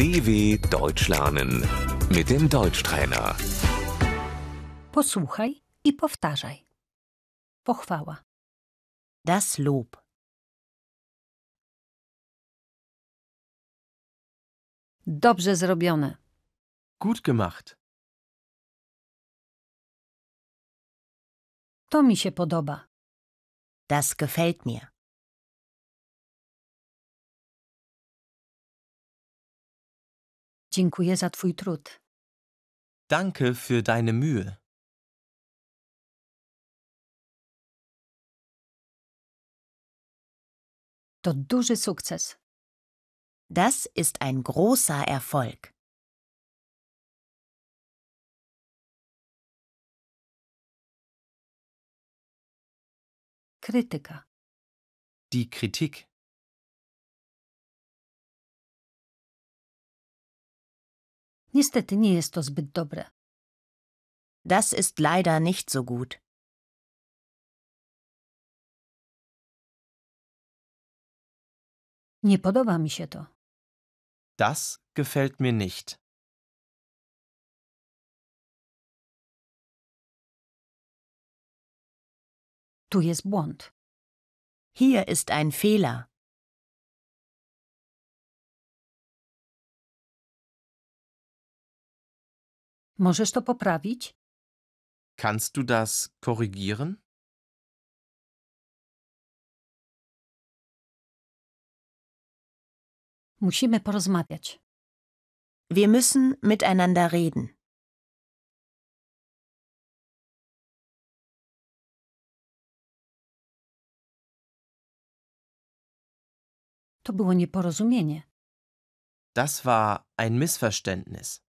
DW Deutsch lernen mit dem Deutschtrainer. Posłuchaj i powtarzaj. Pochwała. Das Lob. Dobrze zrobione. Gut gemacht. To mi się podoba. Das gefällt mir. Dziękuję za Twój trud. Danke für deine Mühe. To duży sukces. Das ist ein großer Erfolg. Krytyka. Die Kritik. Niestety nie jest to zbyt dobre. Das ist leider nicht so gut. Nie podoba mi się to. Das gefällt mir nicht. Tu jest błąd. Hier ist ein Fehler. Możesz to poprawić? Kannst du das korrigieren? Musimy porozmawiać. Wir müssen miteinander reden. To było nieporozumienie. Das war ein Missverständnis.